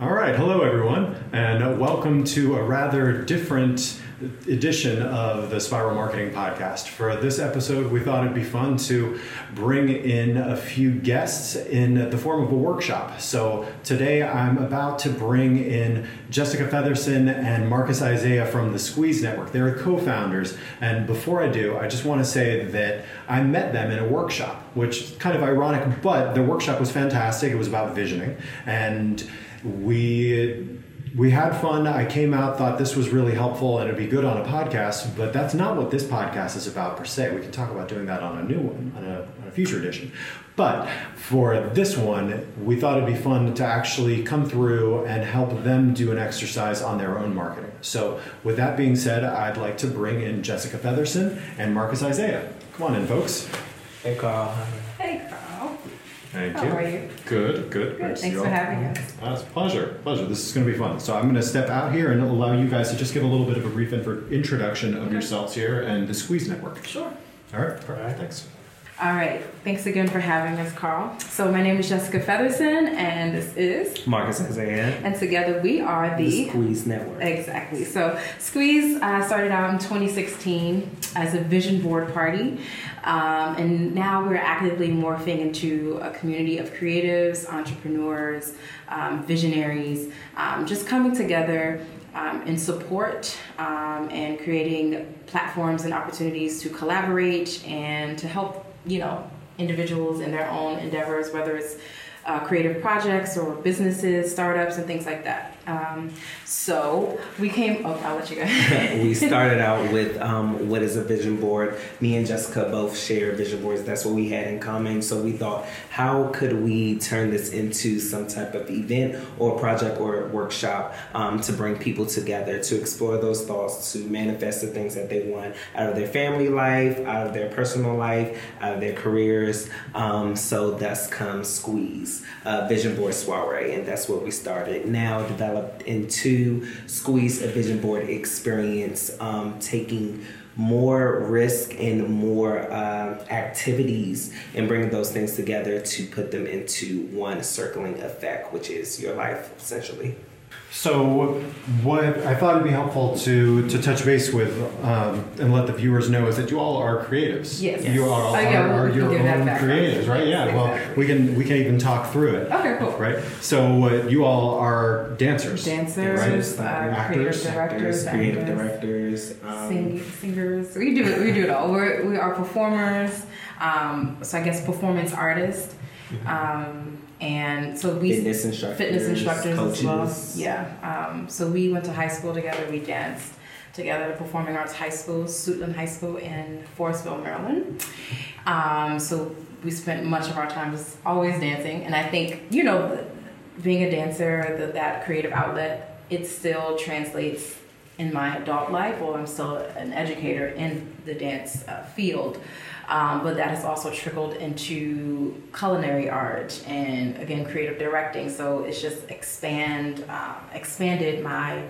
All right, hello everyone, and welcome to a rather different edition of the Spiral Marketing Podcast. For this episode, we thought it'd be fun to bring in a few guests in the form of a workshop. So today I'm about to bring in Jessica Featherson and Marcus Isaiah from the Squeeze Network. They're co founders, and before I do, I just want to say that I met them in a workshop, which is kind of ironic, but the workshop was fantastic. It was about visioning, and we we had fun. I came out, thought this was really helpful and it'd be good on a podcast, but that's not what this podcast is about per se. We can talk about doing that on a new one, on a, on a future edition. But for this one, we thought it'd be fun to actually come through and help them do an exercise on their own marketing. So, with that being said, I'd like to bring in Jessica Featherson and Marcus Isaiah. Come on in, folks. Hey, Carl. Hey, Carl. Thank How you. are you? Good, good. Good. to Thanks for having us. Uh, it's a pleasure, pleasure. This is going to be fun. So I'm going to step out here and allow you guys to just give a little bit of a brief introduction of yourselves here and the Squeeze Network. Sure. All right, perfect. Thanks. All right. Thanks again for having us, Carl. So my name is Jessica Featherson, and this is, Marcus Isaiah. and together we are The the. Squeeze Network. Exactly. So Squeeze uh, started out in 2016 as a vision board party, um, and now we're actively morphing into a community of creatives, entrepreneurs, um, visionaries, um, just coming together um, in support um, and creating platforms and opportunities to collaborate and to help you know individuals in their own endeavors, whether it's uh, creative projects or businesses, startups, and things like that. Um, so we came. Oh, I'll let you go. we started out with um, what is a vision board. Me and Jessica both share vision boards. That's what we had in common. So we thought, how could we turn this into some type of event or project or workshop um, to bring people together to explore those thoughts, to manifest the things that they want out of their family life, out of their personal life, out of their careers. Um, so thus comes Squeeze, uh, Vision Board Soiree, and that's what we started. Now developed into Squeeze, a vision board experience, um, taking more risk and more uh, activities and bringing those things together to put them into one circling effect, which is your life essentially. So, what I thought it'd be helpful to to touch base with um, and let the viewers know is that you all are creatives. Yes. You all Oh, yeah, are, are your own creatives, right? Yeah. Well, we can we can even talk through it. Okay, cool. Right. So, uh, you all are dancers. Dancers, Right. uh, Actors, creative directors, creative actors, directors, um, sing, singers. We do it. We do it all. We're, we are performers. Um, so I guess performance artists. Um, and so we fitness instructors, fitness instructors coaches. as well. Yeah. Um, so we went to high school together. We danced together at Performing Arts High School, Suitland High School in Forestville, Maryland. Um, so we spent much of our time just always dancing. And I think, you know, being a dancer, the, that creative outlet, it still translates in my adult life. Well, I'm still an educator in the dance uh, field. Um, but that has also trickled into culinary art and again creative directing. So it's just expand um, expanded my,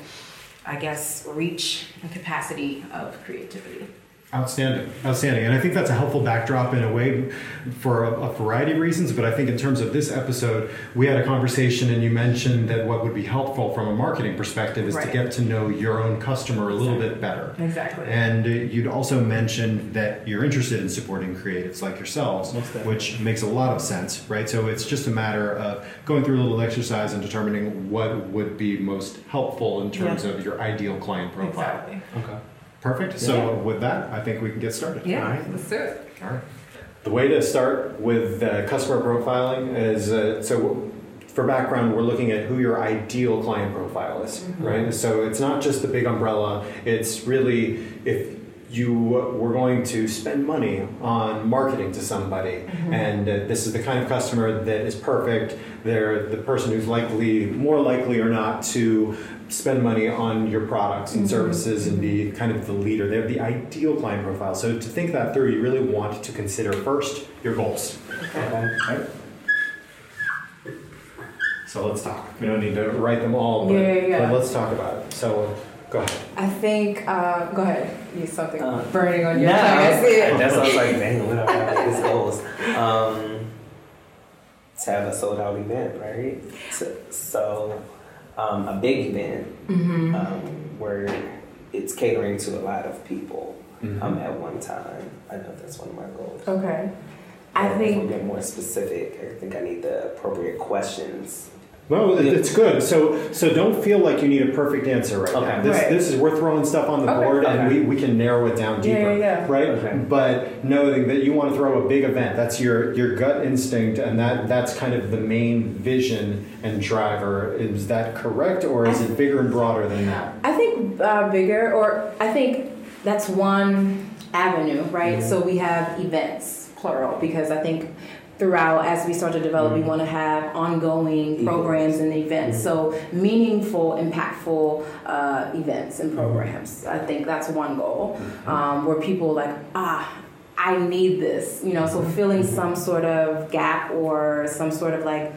I guess, reach and capacity of creativity. Outstanding, outstanding, and I think that's a helpful backdrop in a way for a, a variety of reasons. But I think in terms of this episode, we had a conversation, and you mentioned that what would be helpful from a marketing perspective is to get to know your own customer a little bit better. Exactly. And you'd also mentioned that you're interested in supporting creatives like yourselves, which makes a lot of sense, right? So it's just a matter of going through a little exercise and determining what would be most helpful in terms Yeah. of your ideal client profile. Exactly. Okay. Perfect. So with that, I think we can get started. Yeah. All right. Let's do it. All right. The way to start with uh, customer profiling is uh, so. For background, we're looking at who your ideal client profile is, right? So it's not just the big umbrella. It's really if you were going to spend money on marketing to somebody, and uh, this is the kind of customer that is perfect. They're the person who's likely, more likely or not, to spend money on your products and services and be kind of the leader. They have the ideal client profile. So to think that through, you really want to consider first your goals. Okay. Right? So let's talk. We don't need to write them all, but, Yeah, yeah, yeah. but let's talk about it. So go ahead. I think. Uh, go ahead. You something Uh, burning on your Nah, tongue. I I was- see it. That's what I was like, dang, what are his goals? Um, to have a sold out event, right? So, so um, a big event Mm-hmm. um, where it's catering to a lot of people Mhm. um, at one time. I know that's one of my goals. Okay. I If think we get more specific. I think I need the appropriate questions. Well, it- it's good. So, so don't feel like you need a perfect answer right Okay. now. This, Right. this is we're throwing stuff on the Okay. board, and Okay. we, we can narrow it down deeper, yeah, yeah. yeah. right? Okay. But knowing that you want to throw a big event, that's your your gut instinct, and that that's kind of the main vision and driver. Is that correct, or is it bigger and broader than that? I think uh, bigger, or I think that's one avenue, right? Mhm. So we have events, plural, because I think throughout, as we start to develop, we Mhm. want to have ongoing programs and events. So meaningful, impactful uh, events and programs. I think that's one goal um, where people like ah. I need this, you know, so filling some sort of gap or some sort of like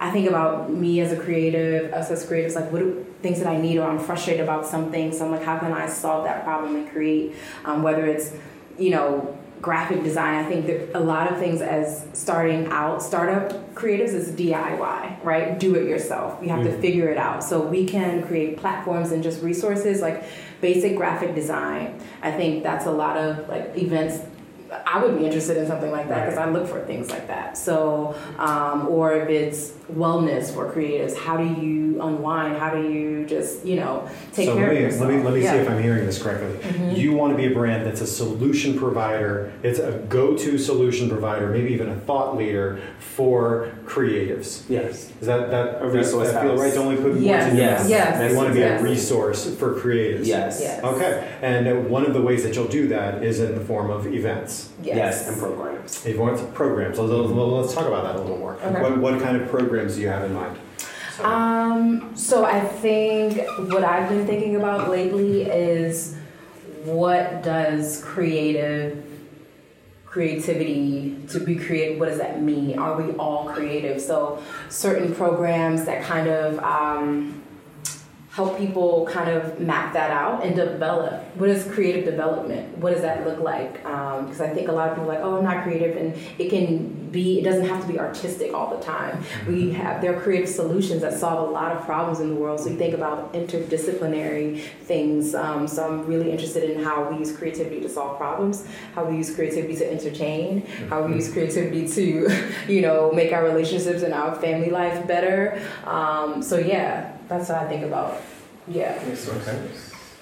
I think about me as a creative, us as creatives, like what do, things that I need, or I'm frustrated about something. So I'm like, how can I solve that problem and create? Um, whether it's, you know, graphic design. I think that a lot of things as starting out, startup creatives is DIY, right? Do it yourself. You have to Mhm. figure it out. So we can create platforms and just resources like basic graphic design. I think that's a lot of like events I would be interested in something like that because I look for things like that. So, um, or if it's wellness for creatives, how do you unwind? How do you just, you know, take so care let me, of yourself? Let me, let me yeah. see if I'm hearing this correctly. Mhm. You want to be a brand that's a solution provider. It's a go-to solution provider, maybe even a thought leader for creatives. Yes. Is that that A resource that, that feel house. right? To only put words Yes, in your yes, mouth. yes, You want to be yes. a resource for creatives. Yes. Yes. Okay. And one of the ways that you'll do that is in the form of events. Yes. And programs. Events, programs. Let's, let's talk about that a little more. Okay. What, what kind of programs do you have in mind? So- Um, so I think what I've been thinking about lately is what does creative creativity to be creative what does that mean are we all creative so certain programs that kind of um, help people kind of map that out and develop. What is creative development? What does that look like? Because i think a lot of people are like oh i'm not creative and it can be it doesn't have to be artistic all the time. We have there are creative solutions that solve a lot of problems in the world. So you think about interdisciplinary things um, so i'm really interested in how we use creativity to solve problems how we use creativity to entertain how we use creativity to you know make our relationships and our family life better. Um, so yeah that's what i think about yeah Okay.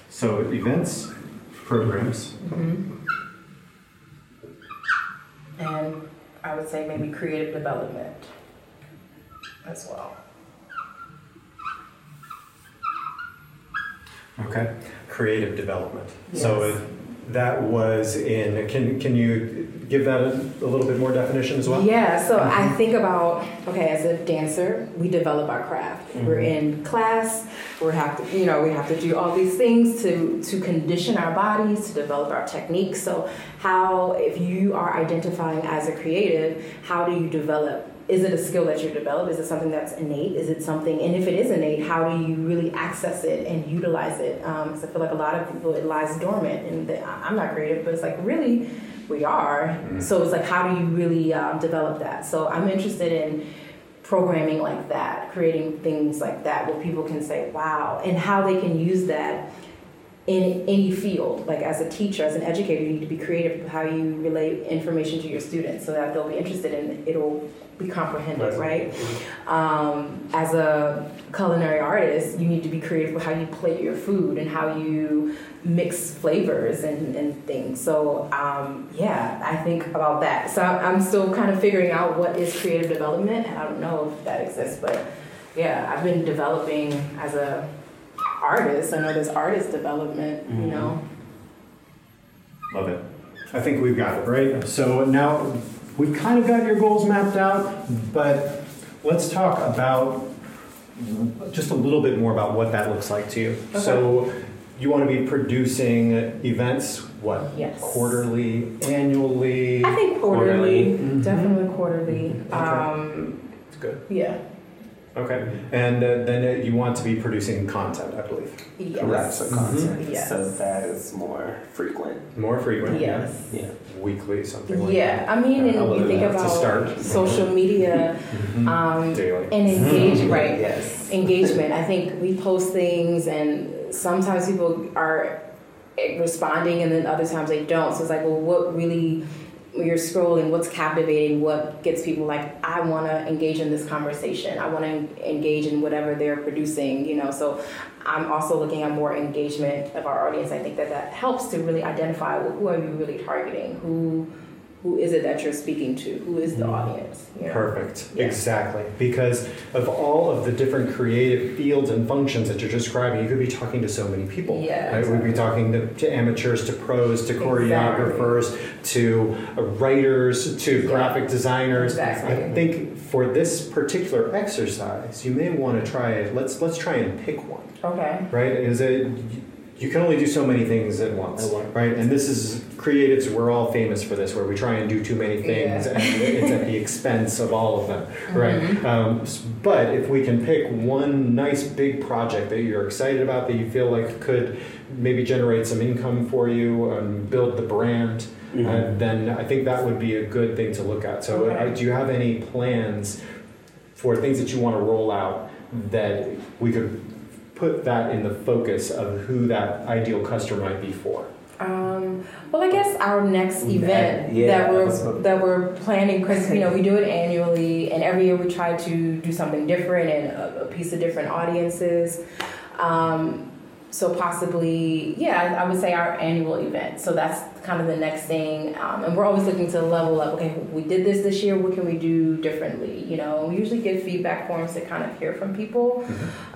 So events, programs. hmm and i would say maybe creative development as well Okay. Creative development. So Yes. it, that was in. Can can you give that a, a little bit more definition as well? Yeah, so I mm-hmm. think about okay, as a dancer, we develop our craft. We're mm-hmm. in class. We have to, you know, we have to do all these things to to condition our bodies, to develop our techniques. So how, if you are identifying as a creative, how do you develop? Is it a skill that you develop? Is it something that's innate? Is it something, and if it is innate, how do you really access it and utilize it? Because I feel like a lot of people it lies dormant, and they, I'm not creative, but it's like really we are. So it's like, how do you really um, develop that? So I'm interested in programming like that, creating things like that where people can say, wow, and how they can use that in any field. Like as a teacher, as an educator, you need to be creative with how you relay information to your students so that they'll be interested and it'll be comprehended, right? Um, as a culinary artist, you need to be creative with how you plate your food and how you mix flavors and, and things. So, um, yeah, I think about that. So I'm I'm still kind of figuring out what is creative development, and I don't know if that exists, but yeah, I've been developing as a artist. I know there's artist development, you Mhm. know. Love it. I think we've got it, right? So now we've kind of got your goals mapped out, but let's talk about just a little bit more about what that looks like to you. Okay. So you want to be producing events, what? Yes. Quarterly, annually? I think quarterly, Mhm. definitely quarterly. Okay. Um, It's good. yeah. Okay. And uh, then uh, you want to be producing content, I believe. Yes. Correct. So content. Yes. So that is more frequent. More frequent. Yes. Yeah. Weekly, something like Yeah, I mean, and I'll you think that to about start. social media that. Mhm. um, Daily. and engage, right? Yes. engagement. I think we post things, and sometimes people are responding, and then other times they don't. So it's like, well, what really? When you're scrolling, what's captivating? What gets people like? I want to engage in this conversation. I want to engage in whatever they're producing. You know, so I'm also looking at more engagement of our audience. I think that that helps to really identify who are you really targeting? Who who is it that you're speaking to? Who is the Mm. audience? you know? Perfect. Yeah. Exactly. Because of all of the different creative fields and functions that you're describing, you could be talking to so many people. Yeah, Right? We'd be talking to, to amateurs, to pros, to choreographers, to uh, writers, to Yeah. graphic designers. Exactly. I think for this particular exercise, you may want to try it. Let's let's try and pick one. Okay. Right? Is it you can only do so many things at once, At once. right? And this is creatives. We're all famous for this, where we try and do too many things, Yeah. and it's at the expense of all of them, right? Mhm. Um, but if we can pick one nice big project that you're excited about, that you feel like could maybe generate some income for you and build the brand, Mhm. uh, then I think that would be a good thing to look at. So, uh, Okay. do you have any plans for things that you want to roll out that we could put that in the focus of who that ideal customer might be for? Um, well, I guess our next event yeah, that we're that we're planning because you know we do it annually, and every year we try to do something different and a, a piece of different audiences. Um, so possibly, yeah, I, I would say our annual event. So that's kind of the next thing, um, and we're always looking to level up. Okay, we did this this year. What can we do differently? You know, we usually get feedback forms to kind of hear from people.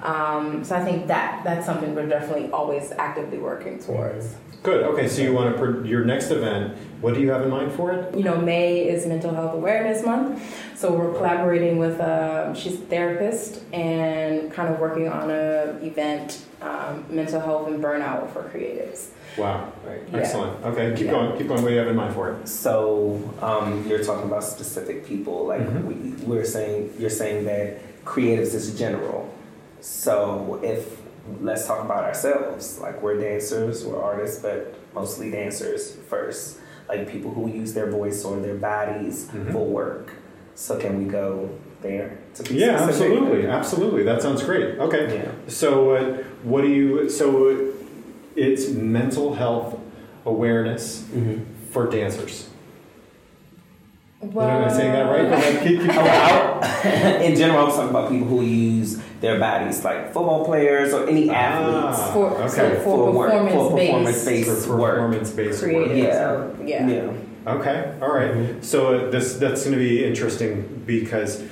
Um, so I think that that's something we're definitely always actively working towards. Good. Okay, so you want to pr- your next event? What do you have in mind for it? you know, May is Mental Health Awareness Month, so we're collaborating with um, she's a therapist and kind of working on a event, um, mental health and burnout for creatives. Wow. Right. Yeah. Excellent. Okay, keep Yeah. going. Keep going. What do you have in mind for it? So um, you're talking about specific people, like Mhm. we, we're saying. You're saying that creatives is general. So if let's talk about ourselves, like we're dancers, we're artists, but mostly dancers first. Like people who use their voice or their bodies Mhm. for work. So can we go there? To be Yeah, absolutely, absolutely. That sounds great. Okay. Yeah. So, uh, what do you? So, uh, it's mental health awareness Mm-hmm. for dancers. Well, Am I saying that right? Go ahead, keep- keep in general, I was talking about people who use their bodies, like football players or any athletes. Ah, For, okay. so for, For work, for performance-based performance-based. for work. performance-based work. Yeah. yeah. yeah. Okay, all right. Mhm. So uh, this that's going to be interesting because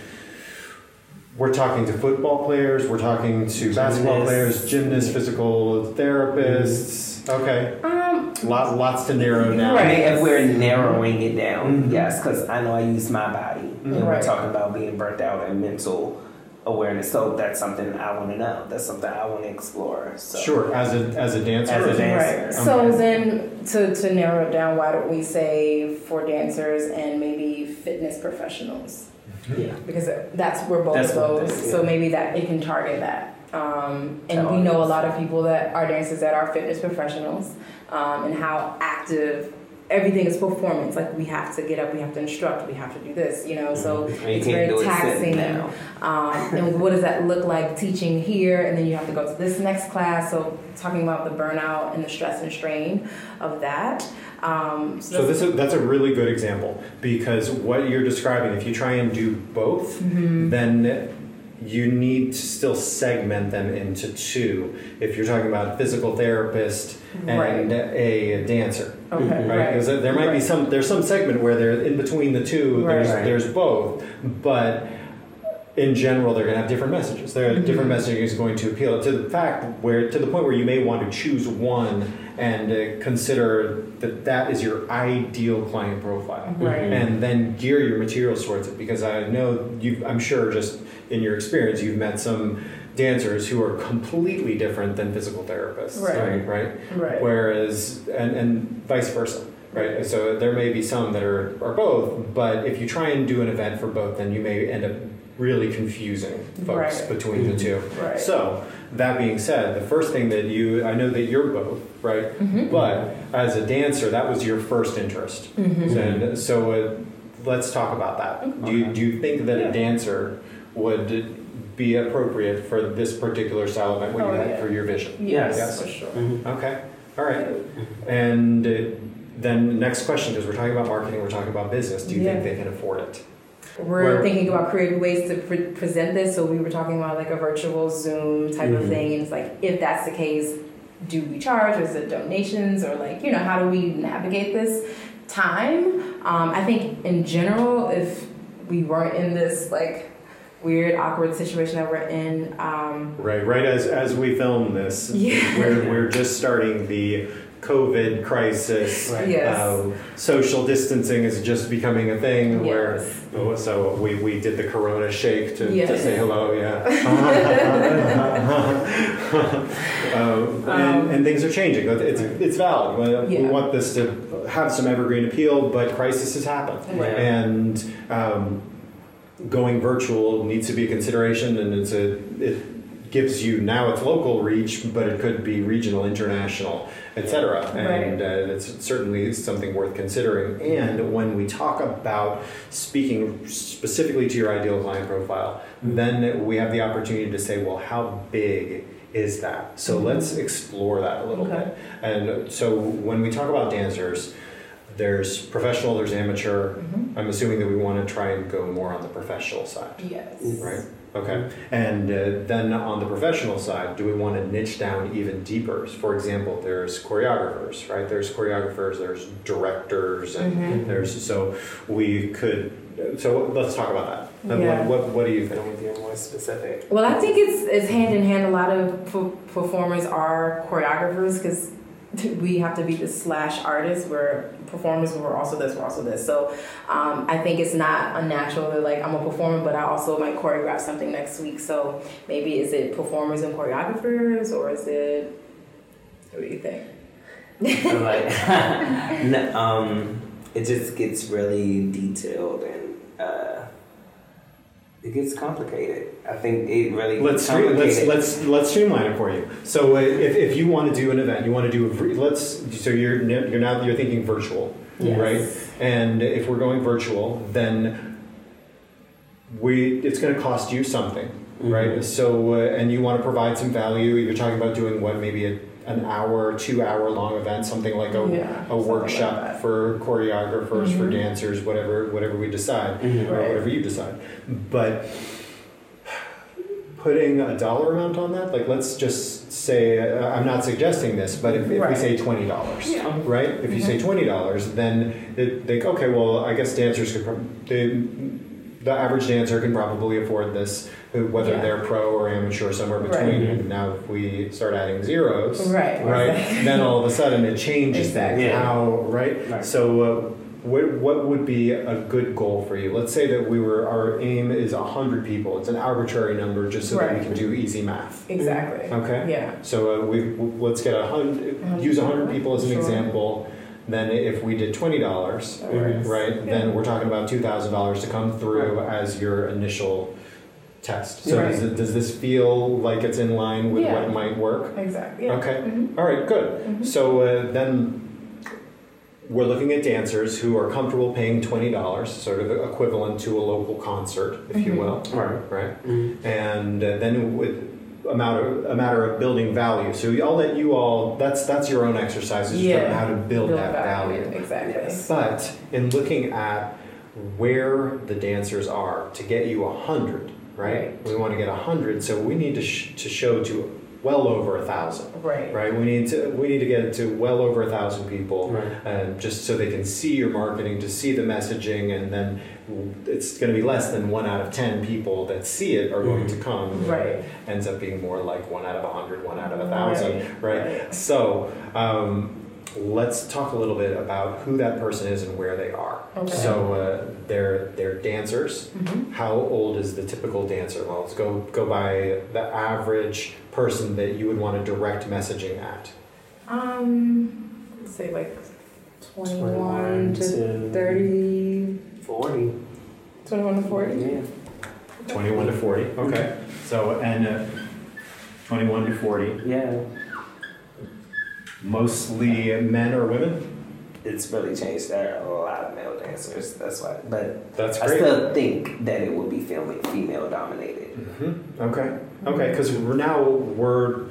we're talking to football players, we're talking to basketball players, gymnasts, physical therapists. Okay, Um, lot, lots to narrow down. Right. mean, if we're narrowing it down, Mhm. yes, because I know I use my body. And we're Right. talking about being burnt out and mental awareness. So that's something I want to know. That's something I want to explore. So. Sure, as a as a dancer. As a dancer. Right. So Okay. then, to, to narrow it down, why don't we say for dancers and maybe fitness professionals? Yeah. because that's where both That's of those. is, So maybe that it can target that. Um, and That we know a lot of people that are dancers that are fitness professionals, um, and how active everything is performance. Like we have to get up, we have to instruct, we have to do this. You know, so And you it's very do it taxing. Um, and what does that look like teaching here, and then you have to go to this next class? So talking about the burnout and the stress and strain of that. Um, So that's- this is, that's a really good example because what you're describing, if you try and do both, Mhm. then you need to still segment them into two. If you're talking about a physical therapist and Right. a dancer, Okay. Right? Because there might be some there's some segment where they're in between the two. There's Right. there's both, but in general they're going to have different messages. Their Mhm. different messaging is going to appeal to the fact where to the point where you may want to choose one and uh, consider that that is your ideal client profile Right. and then gear your materials towards it because I know you I'm sure just in your experience you've met some dancers who are completely different than physical therapists Right. right Right. whereas and and vice versa right so there may be some that are, are both but if you try and do an event for both then you may end up really confusing folks Right. between the two Right. so that being said the first thing that you i know that you're both right Mhm. but as a dancer that was your first interest Mhm. and so uh, let's talk about that. Do you, do you think that Yeah. a dancer would be appropriate for this particular style what you Oh, had yeah. for your vision. Yes. Yes. for sure. Mhm. Okay, all right. And uh, then the next question, because we're talking about marketing, we're talking about business, do you think they can afford it? We're Where- thinking about creative ways to pre- present this. So we were talking about like a virtual Zoom type Mhm. of thing, and it's like if that's the case, do we charge? Or is it donations? Or like you know, how do we navigate this time? Um, I think in general, if we weren't in this like weird awkward situation that we're in, um, Right, right as, as we film this, Yeah. we're, we're just starting the COVID crisis. Right. yes, Um, social distancing is just becoming a thing yes. Oh, So we, we did the Corona shake to, to say hello, yeah. um, and, and things are changing. It's, it's valid. We- We Yeah. want this to have some evergreen appeal, but crisis has happened. Right. And um, going virtual needs to be a consideration, and it's a it gives you now it's local reach, but it could be regional, international, etc. And uh, it's certainly something worth considering. And when we talk about speaking specifically to your ideal client profile, then we have the opportunity to say, well, how big is that? So Mhm. let's explore that a little Okay. bit. And so when we talk about dancers, there's professional, there's amateur. Mhm. I'm assuming that we want to try and go more on the professional side. Yes. Right. Okay. And uh, then on the professional side, do we want to niche down even deeper? For example, there's choreographers, right? There's choreographers, there's directors, and Mhm. there's so we could. So let's talk about that. And Yeah. What, what What do you think? Then we be more specific. Well, I think it's it's hand in hand. A lot of p- performers are choreographers because we have to be the slash artists. We're performers, but we're also this, we're also this. So um, I think it's not unnatural that like I'm a performer, but I also might choreograph something next week. So maybe is it performers and choreographers, or is it? What do you think? Like, no, um, it just gets really detailed and uh, it gets complicated. I think it really Let's gets stre- let's let's let's streamline it for you. So uh, if, if you want to do an event, you want to do a vir- let's so you're n- you're now you're thinking virtual, Yes. right? And if we're going virtual, then we it's going to cost you something, Mhm. right? So uh, and you want to provide some value. You're talking about doing what maybe a, an hour, two hour long event, something like a Yeah, a something like workshop for choreographers, for Mhm. dancers, whatever whatever we decide Mhm. or Right. whatever you decide. But putting a dollar amount on that, like let's just say, uh, I'm not suggesting this, but if, if we say twenty dollars, Yeah. right? If you say twenty dollars, then they they okay. Well, I guess dancers could. prob- They, the average dancer can probably afford this, who- whether Yeah. they're pro or amateur, somewhere between. Right. Now, if we start adding zeros, Right. right, then all of a sudden it changes Exactly. things. Yeah. How right? Right. So, uh, what, what would be a good goal for you? Let's say that we were our aim is hundred people. It's an arbitrary number, just so that we can do easy math. Exactly. Okay. Yeah. So uh, we w- let's get a hundred. Use hundred people as an Sure. example. Then if we did twenty dollars, That right? Yeah. Then we're talking about two thousand dollars to come through as your initial test. So does, it, does this feel like it's in line with Yeah. what might work? Exactly. Yeah. Okay. Mhm. All right, good. Mhm. So uh, then we're looking at dancers who are comfortable paying twenty dollars, sort of equivalent to a local concert, if you Mhm. will, Right. right? Mhm. And uh, then with a matter a matter of building value. So I'll let you all. That's that's your own exercise. Is Yeah. determine how to build, that value. Exactly. Yes. But in looking at where the dancers are to get you a hundred, right? Right. We want to get a hundred, so we need to sh- to show to well over a thousand Right. right? We need to we need to get it to well over a thousand people, Right. and just so they can see your marketing, to see the messaging, and then it's going to be less than one out of ten people that see it are going to come. Right. It ends up being more like one out of a hundred, one out of a thousand, right? Right. So. Um, Let's talk a little bit about who that person is and where they are. Okay. So uh, they're they're dancers. Mhm. How old is the typical dancer? Well, let's go go by the average person that you would want to direct messaging at. Um, let's say like 21 to 30, 40. 21 to 40. Yeah. 21 to 40. Okay. So, and uh, 21 to 40. Yeah. Mostly men or women? it's really changed. There are a lot of male dancers. That's why, but That's I still think that it would be female female dominated. hmm Okay. Okay. Because we're now we're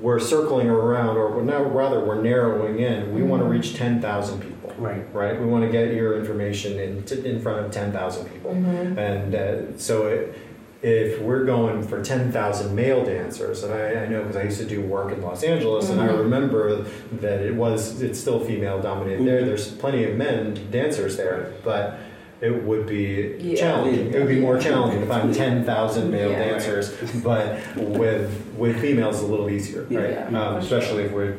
we're circling around, or we're now rather we're narrowing in. We want to reach ten thousand people. Right. Right. We want to get your information in t- in front of ten thousand people, Mm-hmm. and uh, so it, if we're going for ten thousand male dancers, and I, I know because I used to do work in Los Angeles, and I Mhm. remember that it was it's still female dominated there. Mhm. There's plenty of men dancers there, but it would be Yeah. challenging. It would be more challenging to find ten thousand male Yeah. dancers, but with with females it's a little easier, right? Yeah, um, especially if we're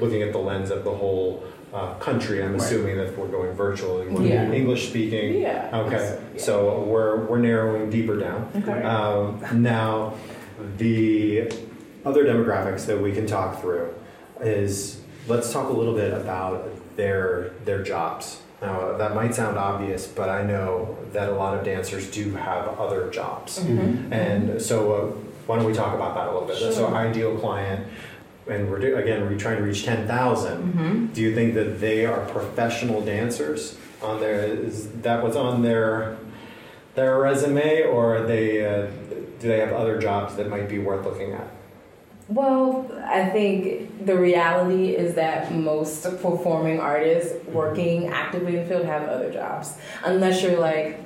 looking at the lens of the whole uh, country. I'm Right. assuming that if we're going virtual, Yeah. English speaking. Yeah. Okay, Yeah. so we're we're narrowing deeper down. Okay. Um, now, the other demographics that we can talk through is let's talk a little bit about their their jobs. Now, that might sound obvious, but I know that a lot of dancers do have other jobs. Mhm. And so, uh, why don't we talk about that a little bit? So, Sure. ideal client, and we're do, again we're trying to reach ten thousand. Mhm. Do you think that they are professional dancers? On their is that what's on their their resume, or are they uh, do they have other jobs that might be worth looking at? Well, I think the reality is that most performing artists working actively in the field have other jobs. Unless you're like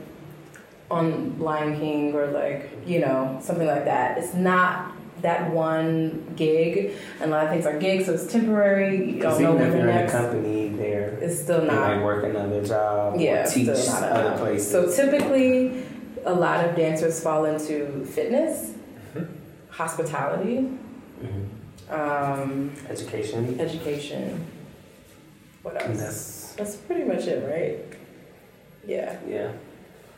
on Lion King or like, you know, something like that. It's not that one gig. And a lot of things are gigs, so it's temporary. You Because don't know when if the you're in a next. company, they're It's still they not. might work another job Yeah, or teach still not other places. So typically, a lot of dancers fall into fitness, Mhm. hospitality, Mhm. um, education. education. What else? that's That's pretty much it, right? Yeah. yeah.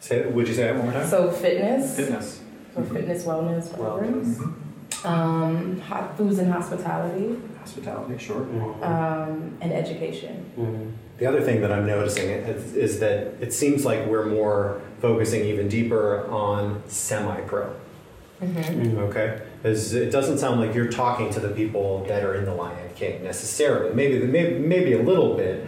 Say, would you say that one more time? So fitness, Fitness. or fitness, wellness, programs. Mhm. Um, hot foods and hospitality, Hospitality, sure. Mhm. um, and education. Mhm. The other thing that I'm noticing is, is that it seems like we're more focusing even deeper on semi-pro. Mm-hmm. Mhm. Okay, is it doesn't sound like you're talking to the people that are in the Lion King necessarily. Maybe maybe maybe a little bit,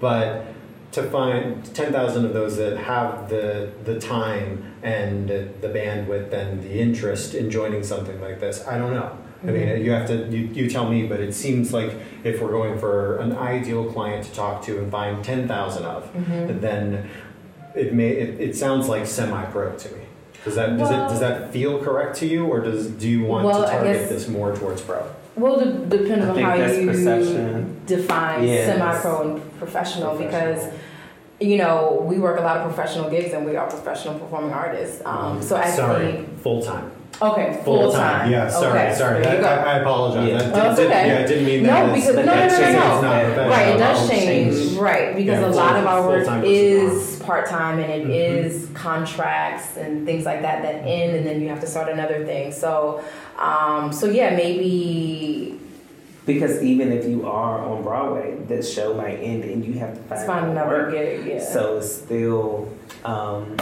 but to find ten thousand of those that have the the time and the bandwidth and the interest in joining something like this, I don't know. I mean, you have to you, you tell me, but it seems like if we're going for an ideal client to talk to and find ten thousand of, Mm-hmm. then it may it, it sounds like semi-pro to me. Does that does Well- it does that feel correct to you, or does do you want Well, to target guess- this more towards pro? Well, de- depending on how you perception. define Yes. semi-pro and professional, because you know we work a lot of professional gigs and we are professional performing artists. Um, so I sorry, full time. okay, full time. Yeah, sorry, okay, sorry. There you That- go. I, I apologize. Yeah. That it's did- okay. Yeah, I didn't mean No, that. as- because- no, no, no, no, no. Right, it does change. change. Right, because Yeah, a lot of our work is part time and it is Mhm. contracts and things like that that end, and then you have to start another thing. So, um, so yeah, maybe Because even if you are on Broadway, the show might end and you have to find, find another gig. Yeah. So it's still um,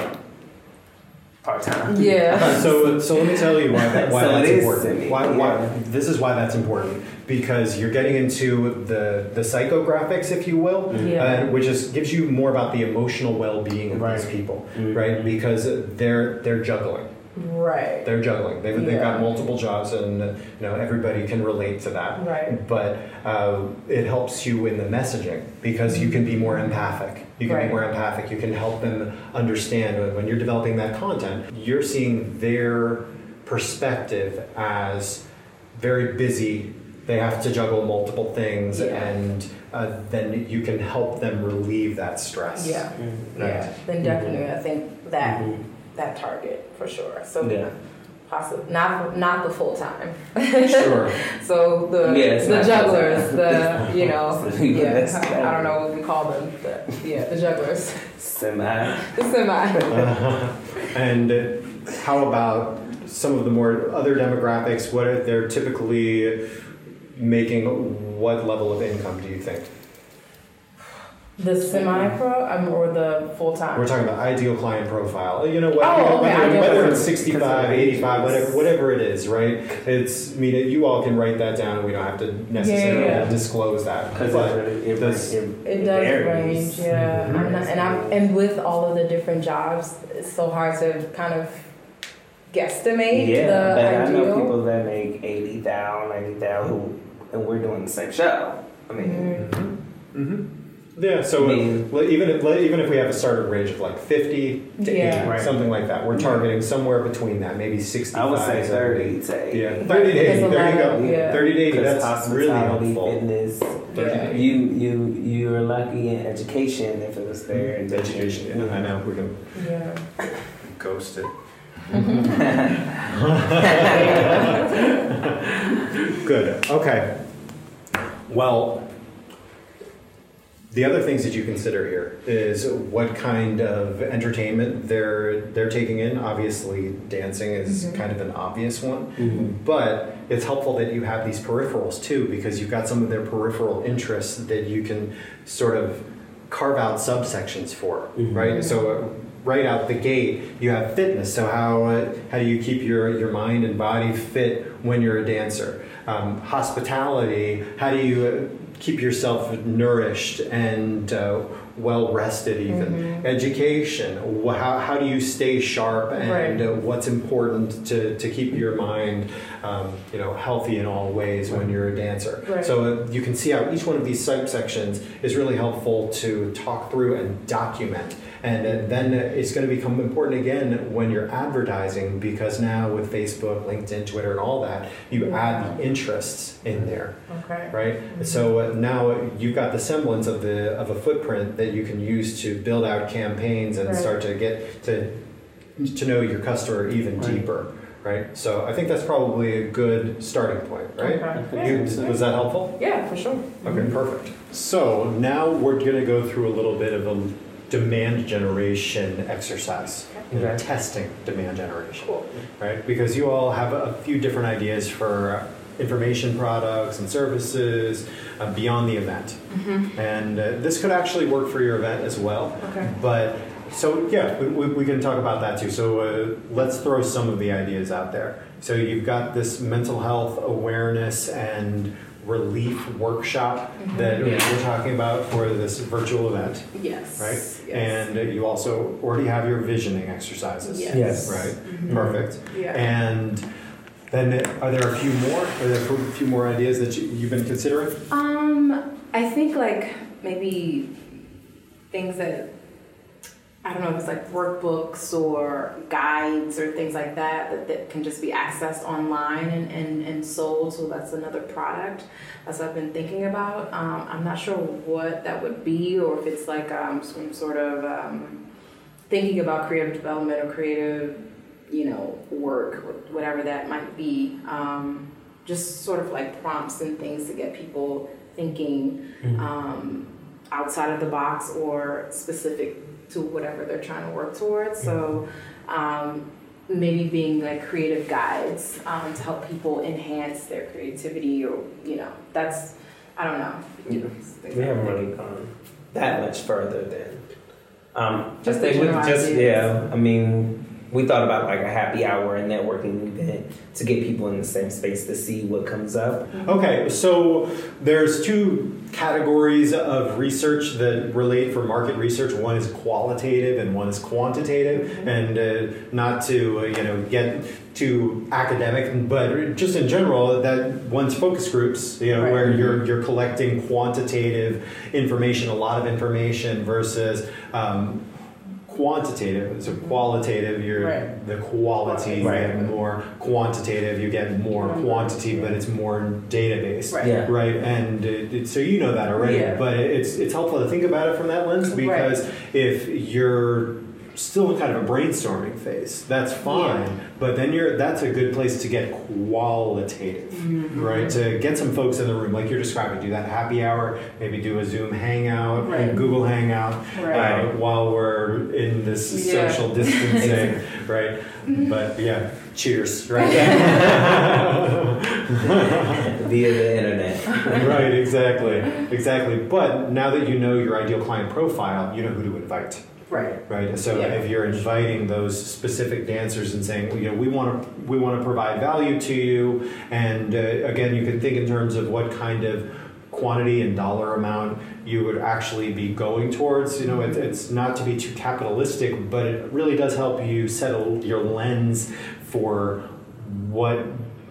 part time. Yeah. So, so let me tell you why, that, why So that's important. semi, Why, why, this is why that's important because you're getting into the the psychographics, if you will, Yeah. uh, which is gives you more about the emotional well-being of these Right. people, Mhm. right? Because they're they're juggling. Right. They're juggling. They've, they've got multiple jobs, and you know everybody can relate to that. Right. But uh, it helps you in the messaging because you can be more empathic. You can Right. be more empathic. You can help them understand when- you're developing that content. You're seeing their perspective as very busy. They have to juggle multiple things, Yeah. and uh, then you can help them relieve that stress. Yeah. Yeah. Then definitely, I think that Mhm. That target for sure. So Yeah. possibly not not the full time. Sure. So the Yeah, the jugglers, the you know, yeah, That's- I don't know what we call them, but yeah, the jugglers, Semi. the semi. Uh, and uh, how about some of the more other demographics? What are they're typically making? What level of income do you think? The semi-pro um, or the full-time? We're talking about ideal client profile. You know, whether, Oh, okay, whether, whether it's 65, 85, whatever, whatever it is, right? It's, I mean, you all can write that down and we don't have to necessarily Yeah. disclose that. Because But it, it, does- it, It does varies. range, yeah. Mhm. I'm not, and I'm and with all of the different jobs, it's so hard to kind of guesstimate Yeah, the but I know people that make 80,000, 90,000 who, and we're doing the same show. I mean, Mhm. hmm Yeah, so I mean- uh, even if even if we have a starting range of like 50 to Yeah. 80, Right. something like that, we're targeting somewhere between that, maybe 65. I would say 30 to 80. Yeah, 30 to 80. There you go. yeah. 30 to 80. Because That's really hospitality, helpful. fitness, Yeah. you you you're lucky in education if it was there. And education, yeah, I know. We can Yeah. ghost it. Good. Okay. Well, the other things that you consider here is what kind of entertainment they're they're taking in. Obviously, dancing is Mhm. kind of an obvious one, Mhm. but it's helpful that you have these peripherals too because you've got some of their peripheral interests that you can sort of carve out subsections for, Mhm. right? So. Uh, Right out the gate, you have fitness. So how uh, how do you keep your, your mind and body fit when you're a dancer? Um, hospitality. How do you uh, keep yourself nourished and uh, well rested? Even Mhm. education. How, how do you stay sharp and Right. uh, what's important to, to keep your mind um, you know healthy in all ways when you're a dancer. Right. So uh, you can see how each one of these subsections is really helpful to talk through and document. And then it's going to become important again when you're advertising because now with Facebook, LinkedIn, Twitter, and all that, you add the interests in there Okay. right? So uh, now you've got the semblance of the of a footprint that you can use to build out campaigns and Right. start to get to to know your customer even Right. deeper, right? So I think that's probably a good starting point, right? Okay. You, Yeah. was that helpful? Yeah, for sure. Okay, perfect. So now we're going to go through a little bit of a demand generation exercise, Okay. testing demand generation Cool. right? Because you all have a few different ideas for information products and services uh, beyond the event. And uh, this could actually work for your event as well. Okay. But so, yeah, we, we, we can talk about that too. So uh, let's throw some of the ideas out there. So you've got this mental health awareness and relief workshop that Yeah. we're talking about for this virtual event, Yes. right? Yes. And you also already have your visioning exercises, Yes. Yes. right? Mhm. Perfect. Yeah. And then are there a few more? Are there a few more ideas that you, you've been considering? Um, I think like maybe things that I don't know if it's like workbooks or guides or things like that that, that can just be accessed online and, and, and sold. So that's another product. That's what I've been thinking about. Um, I'm not sure what that would be or if it's like um, some sort of um, thinking about creative development or creative, you know, work, whatever that might be. Um, just sort of like prompts and things to get people thinking um, outside of the box or specific to whatever they're trying to work towards. So um, maybe being like creative guides um, to help people enhance their creativity or, you know, that's, I don't know. Yeah. We haven't that. really gone that much further than. Um, Just I think the just ideas. yeah. I mean, we thought about like a happy hour and networking event to get people in the same space to see what comes up. Okay, so there's two categories of research that relate for market research. One is qualitative and one is quantitative. And uh, not to uh, you know get too academic, but just in general, that one's focus groups. You know Right. where you're you're collecting quantitative information, a lot of information versus. Um, quantitative so qualitative you're Right. the quality you Right. get more quantitative you get more Numbers, quantity but it's more database Right. Yeah. right and it, it- so you know that already Yeah. but it's it's helpful to think about it from that lens Right. because if you're still in kind of a brainstorming phase that's fine Yeah. but then you're that's a good place to get qualitative Mm-hmm. right to get some folks in the room like you're describing do that happy hour maybe do a zoom hangout Right. google hangout Right. uh, while we're in this Yeah. social distancing right but yeah cheers right via the internet. right, exactly, exactly. But now that you know your ideal client profile, you know who to invite. Right. Right. So Yeah. if you're inviting those specific dancers and saying, you know, we want to we want to provide value to you, and uh, again, you can think in terms of what kind of quantity and dollar amount you would actually be going towards. You know, it, it's not to be too capitalistic, but it really does help you settle your lens for what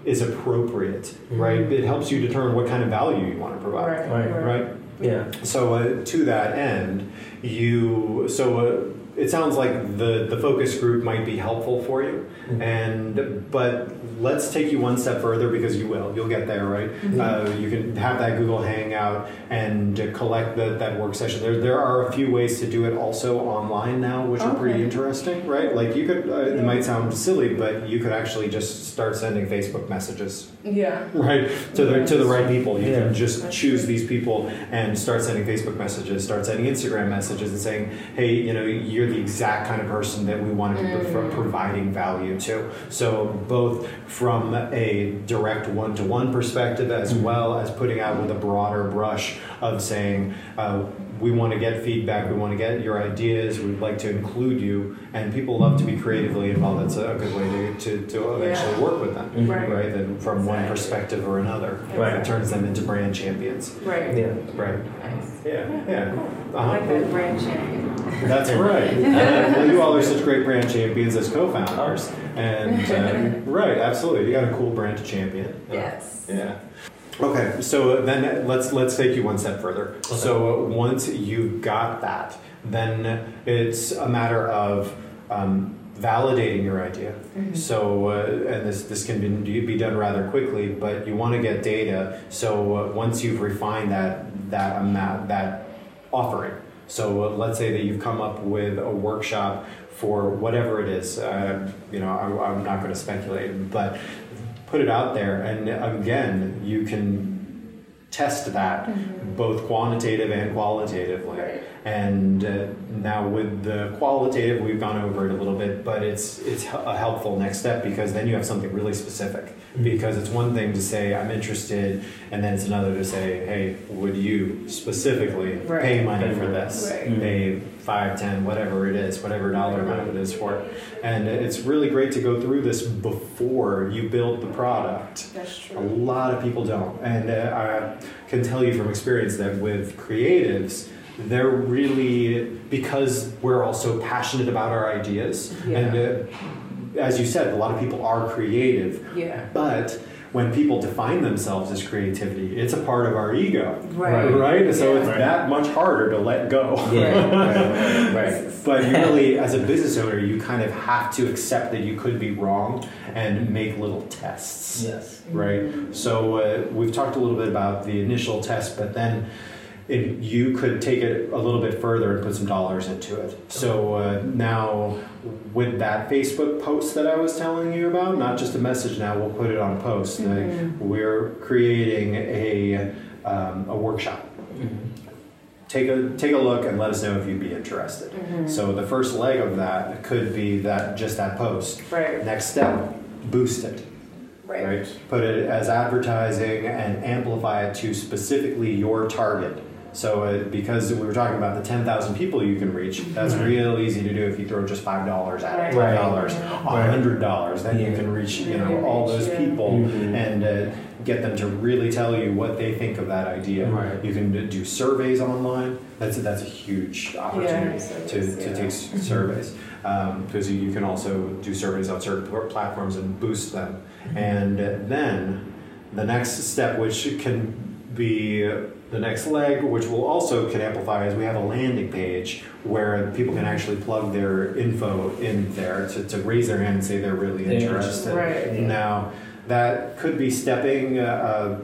is appropriate. Right. It helps you determine what kind of value you want to provide. right? Right. Right. Yeah. So uh, to that end, you so uh, it sounds like the the focus group might be helpful for you, Mhm. and but let's take you one step further because you will you'll get there right. Uh, you can have that Google Hangout and uh, collect the, that work session. There there are a few ways to do it also online now, which are pretty interesting, right? Like you could uh, it might sound silly, but you could actually just start sending Facebook messages Yeah. right to the to the right people you Yeah. can just That's choose true. these people and start sending facebook messages start sending instagram messages and saying hey you know you're the exact kind of person that we want to be Mm. providing value to so both from a direct one-to-one perspective as Mhm. well as putting out with a broader brush of saying uh, we want to get feedback we want to get your ideas we'd like to include you and people love to be creatively involved that's a good way to, to, to eventually Yeah. work with them Mhm. Right. right? Then from one perspective or another, Right. it turns them into brand champions. Right. Yeah. Right. Nice. Yeah. Yeah. I Uh-huh. like that brand champion. That's right. Uh, well, you all are such great brand champions as co-founders, and uh, right, absolutely, you got a cool brand to champion. Uh, Yes. Yeah. Okay, so then let's let's take you one step further. So once you've got that, then it's a matter of um, validating your idea. Mhm. So, uh, and this this can be, be done rather quickly, but you want to get data. So uh, once you've refined that that amount that offering. So uh, let's say that you've come up with a workshop for whatever it is. Uh, you know, I, I'm not going to speculate, but put it out there, and again, you can test that Mhm. Both quantitative and qualitatively. Right. And uh, now with the qualitative, we've gone over it a little bit, but it's it's a helpful next step because then you have something really specific. Mhm. Because it's one thing to say I'm interested, and then it's another to say, hey, would you specifically Right. pay money for this? Right. Pay five, ten, whatever it is, whatever dollar amount it is for it. And it's really great to go through this before you build the product. That's true. A lot of people don't. And uh, I can tell you from experience that with creatives, they're really, because we're all so passionate about our ideas, and uh, as you said, a lot of people are creative, Yeah. but when people define themselves as creativity, it's a part of our ego. Right. Right? So Yeah. it's Right. that much harder to let go. Yeah. right. Right. right. But you really, as a business owner, you kind of have to accept that you could be wrong and make little tests Yes. right? So uh, we've talked a little bit about the initial test, but then it, you could take it a little bit further and put some dollars into it. So uh, now, with that Facebook post that I was telling you about, not just a message. Now we'll put it on a post. Mhm. we're creating a um, a workshop. Mhm. Take a take a look and let us know if you'd be interested. Mhm. So the first leg of that could be that just that post. Right. Next step, boost it Right. right? Put it as advertising and amplify it to specifically your target. So, uh, because we were talking about the 10,000 people you can reach, that's Mhm. real easy to do if you throw just $5 at it, $10, Right. $100, then you can reach, you know, all those yeah. people Mhm. and uh, get them to really tell you what they think of that idea. Right. You can do surveys online. That's a, that's a huge opportunity Yeah, to, surveys, to yeah. take s- surveys because you, you can also do surveys on certain platforms and boost them. And then the next step, which can be the next leg, which will also can amplify, is we have a landing page where people can actually plug their info in there to, to raise their hand and say they're really They're interested. Right. Yeah. Now, that could be stepping. Uh, uh,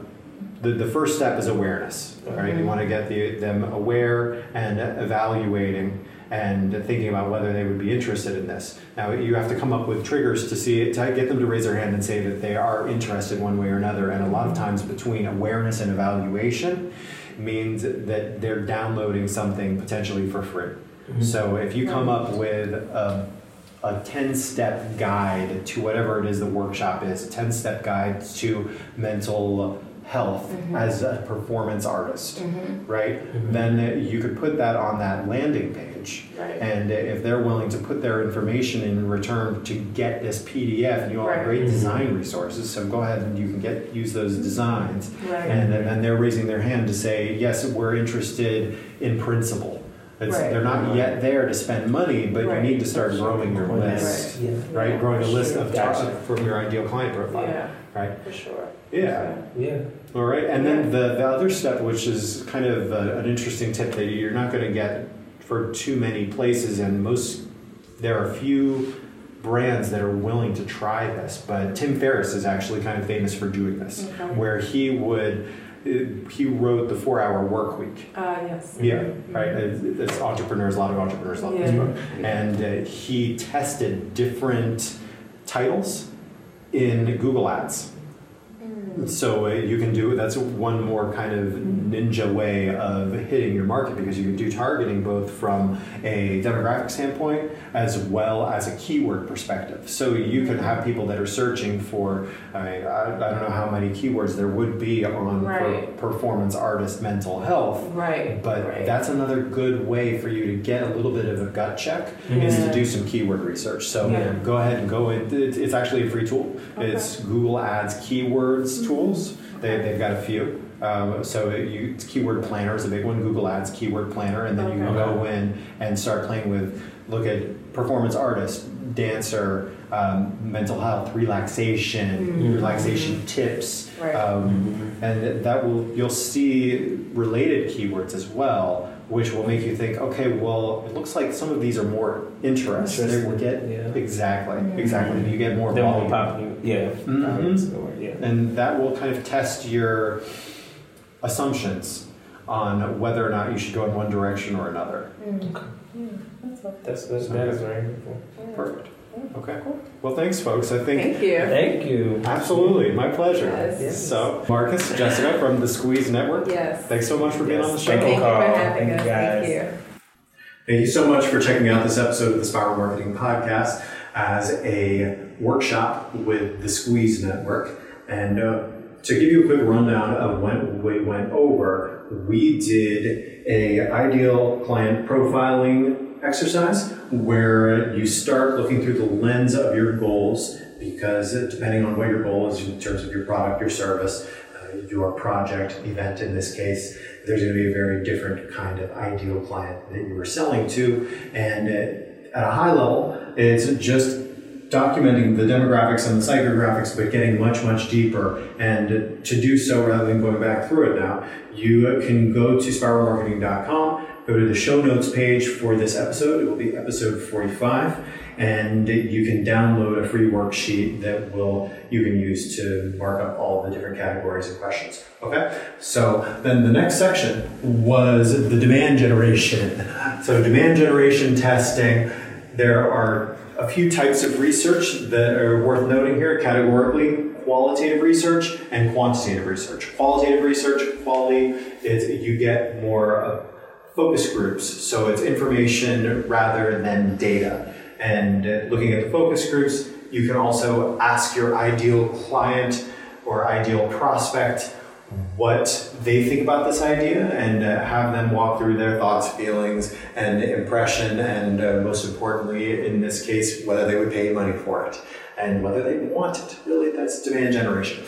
the, the first step is awareness, right? You Mhm. want to get the, them aware and evaluating and thinking about whether they would be interested in this. Now, you have to come up with triggers to see to get them to raise their hand and say that they are interested one way or another. And a lot of times, between awareness and evaluation, means that they're downloading something potentially for free. Mhm. So if you come up with a, a 10 step guide to whatever it is the workshop is, a 10 step guide to mental health mm-hmm. as a performance artist, mm-hmm. right? Mm-hmm. Then you could put that on that landing page. Right. And if they're willing to put their information in return to get this PDF, and you all have Right. great design resources, so go ahead and you can get use those designs. Right. And then and they're raising their hand to say, yes, we're interested in principle. It's, Right. They're not yet there to spend money, but Right. you need to start growing your list, Yeah. right? Growing a list of Gotcha. from your ideal client profile, Yeah, right? for sure. Yeah. Yeah. All right, and then the, the other step, which is kind of uh an interesting tip that you're not going to get for too many places, and most there are few brands that are willing to try this. But Tim Ferriss is actually kind of famous for doing this, Okay. where he would he wrote the Four Hour Work Week. Uh, yes. Yeah, right. It's entrepreneurs. A lot of entrepreneurs love this book, and uh, he tested different titles in Google Ads. So uh, you can do that's one more kind of ninja way of hitting your market because you can do targeting both from a demographic standpoint as well as a keyword perspective. So you can have people that are searching for I, I, I don't know how many keywords there would be on Right. performance artist mental health. Right. But right. that's another good way for you to get a little bit of a gut check is to do some keyword research. So Yeah. go ahead and go in. It's actually a free tool. Okay. It's Google Ads keywords tools. They, they've got a few. Um, so you, it's Keyword Planner is a big one. Google Ads Keyword Planner, and then you can go in and start playing with. Look at performance artist, dancer, um, mental health, relaxation, Mhm. relaxation tips, Right. um, and that will you'll see related keywords as well, which will make you think, okay, well, it looks like some of these are more interesting. Interesting, We get yeah. exactly, Mhm. exactly. You get more They're more volume, popular. Yeah. Probably is the word, Yeah. and that will kind of test your assumptions on whether or not you should go in one direction or another. That's that's that is very helpful. Perfect. Okay. Well, thanks, folks. I think Thank you. Thank you. absolutely my pleasure. Yes. So, Marcus, Jessica from the Squeeze Network. Yes. Thanks so much for being Yes, on the show. thank Thank you for having Thank us. you, guys. Thank you. Thank you so much for checking out this episode of the Spiral Marketing Podcast as a workshop with the Squeeze Network. And uh, to give you a quick rundown of what we went over, we did a ideal client profiling exercise where you start looking through the lens of your goals because depending on what your goal is in terms of your product, your service, uh, your project, event in this case, there's going to be a very different kind of ideal client that you are selling to. And uh, at a high level, it's just documenting the demographics and the psychographics, but getting much, much deeper. And to do so, rather than going back through it now, you can go to spiralmarketing.com, go to the show notes page for this episode. It will be episode 45. And you can download a free worksheet that will you can use to mark up all the different categories and questions. Okay. So then the next section was the demand generation. So demand generation testing. There are a few types of research that are worth noting here categorically qualitative research and quantitative research. Qualitative research, quality, is you get more focus groups, so it's information rather than data. And looking at the focus groups, you can also ask your ideal client or ideal prospect what they think about this idea and uh, have them walk through their thoughts, feelings, and impression, and uh, most importantly, in this case, whether they would pay money for it and whether they want it. Really, that's demand generation.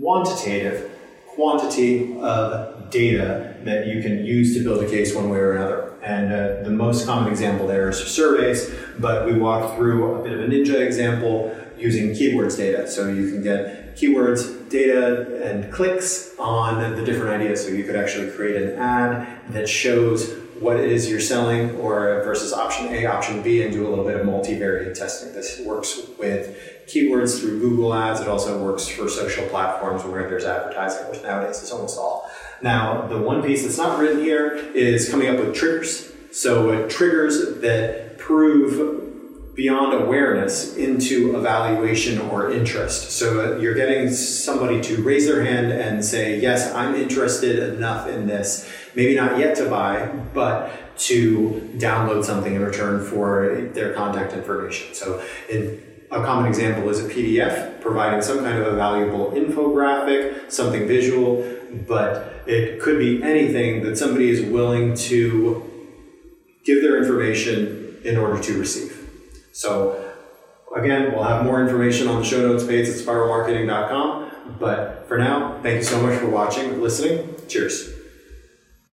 Quantitative, quantity of data that you can use to build a case one way or another. And uh, the most common example there is surveys, but we walk through a bit of a ninja example using keywords data. So you can get keywords, data, and clicks on the different ideas. So you could actually create an ad that shows what it is you're selling or versus option A, option B, and do a little bit of multivariate testing. This works with keywords through Google Ads. It also works for social platforms where there's advertising, which nowadays is almost all. Now, the one piece that's not written here is coming up with triggers. So uh, triggers that prove beyond awareness into evaluation or interest. So uh, you're getting somebody to raise their hand and say, Yes, I'm interested enough in this. Maybe not yet to buy, but to download something in return for their contact information. So, in, a common example is a PDF providing some kind of a valuable infographic, something visual, but it could be anything that somebody is willing to give their information in order to receive. So, again, we'll have more information on the show notes page at spiralmarketing.com. But for now, thank you so much for watching, listening. Cheers.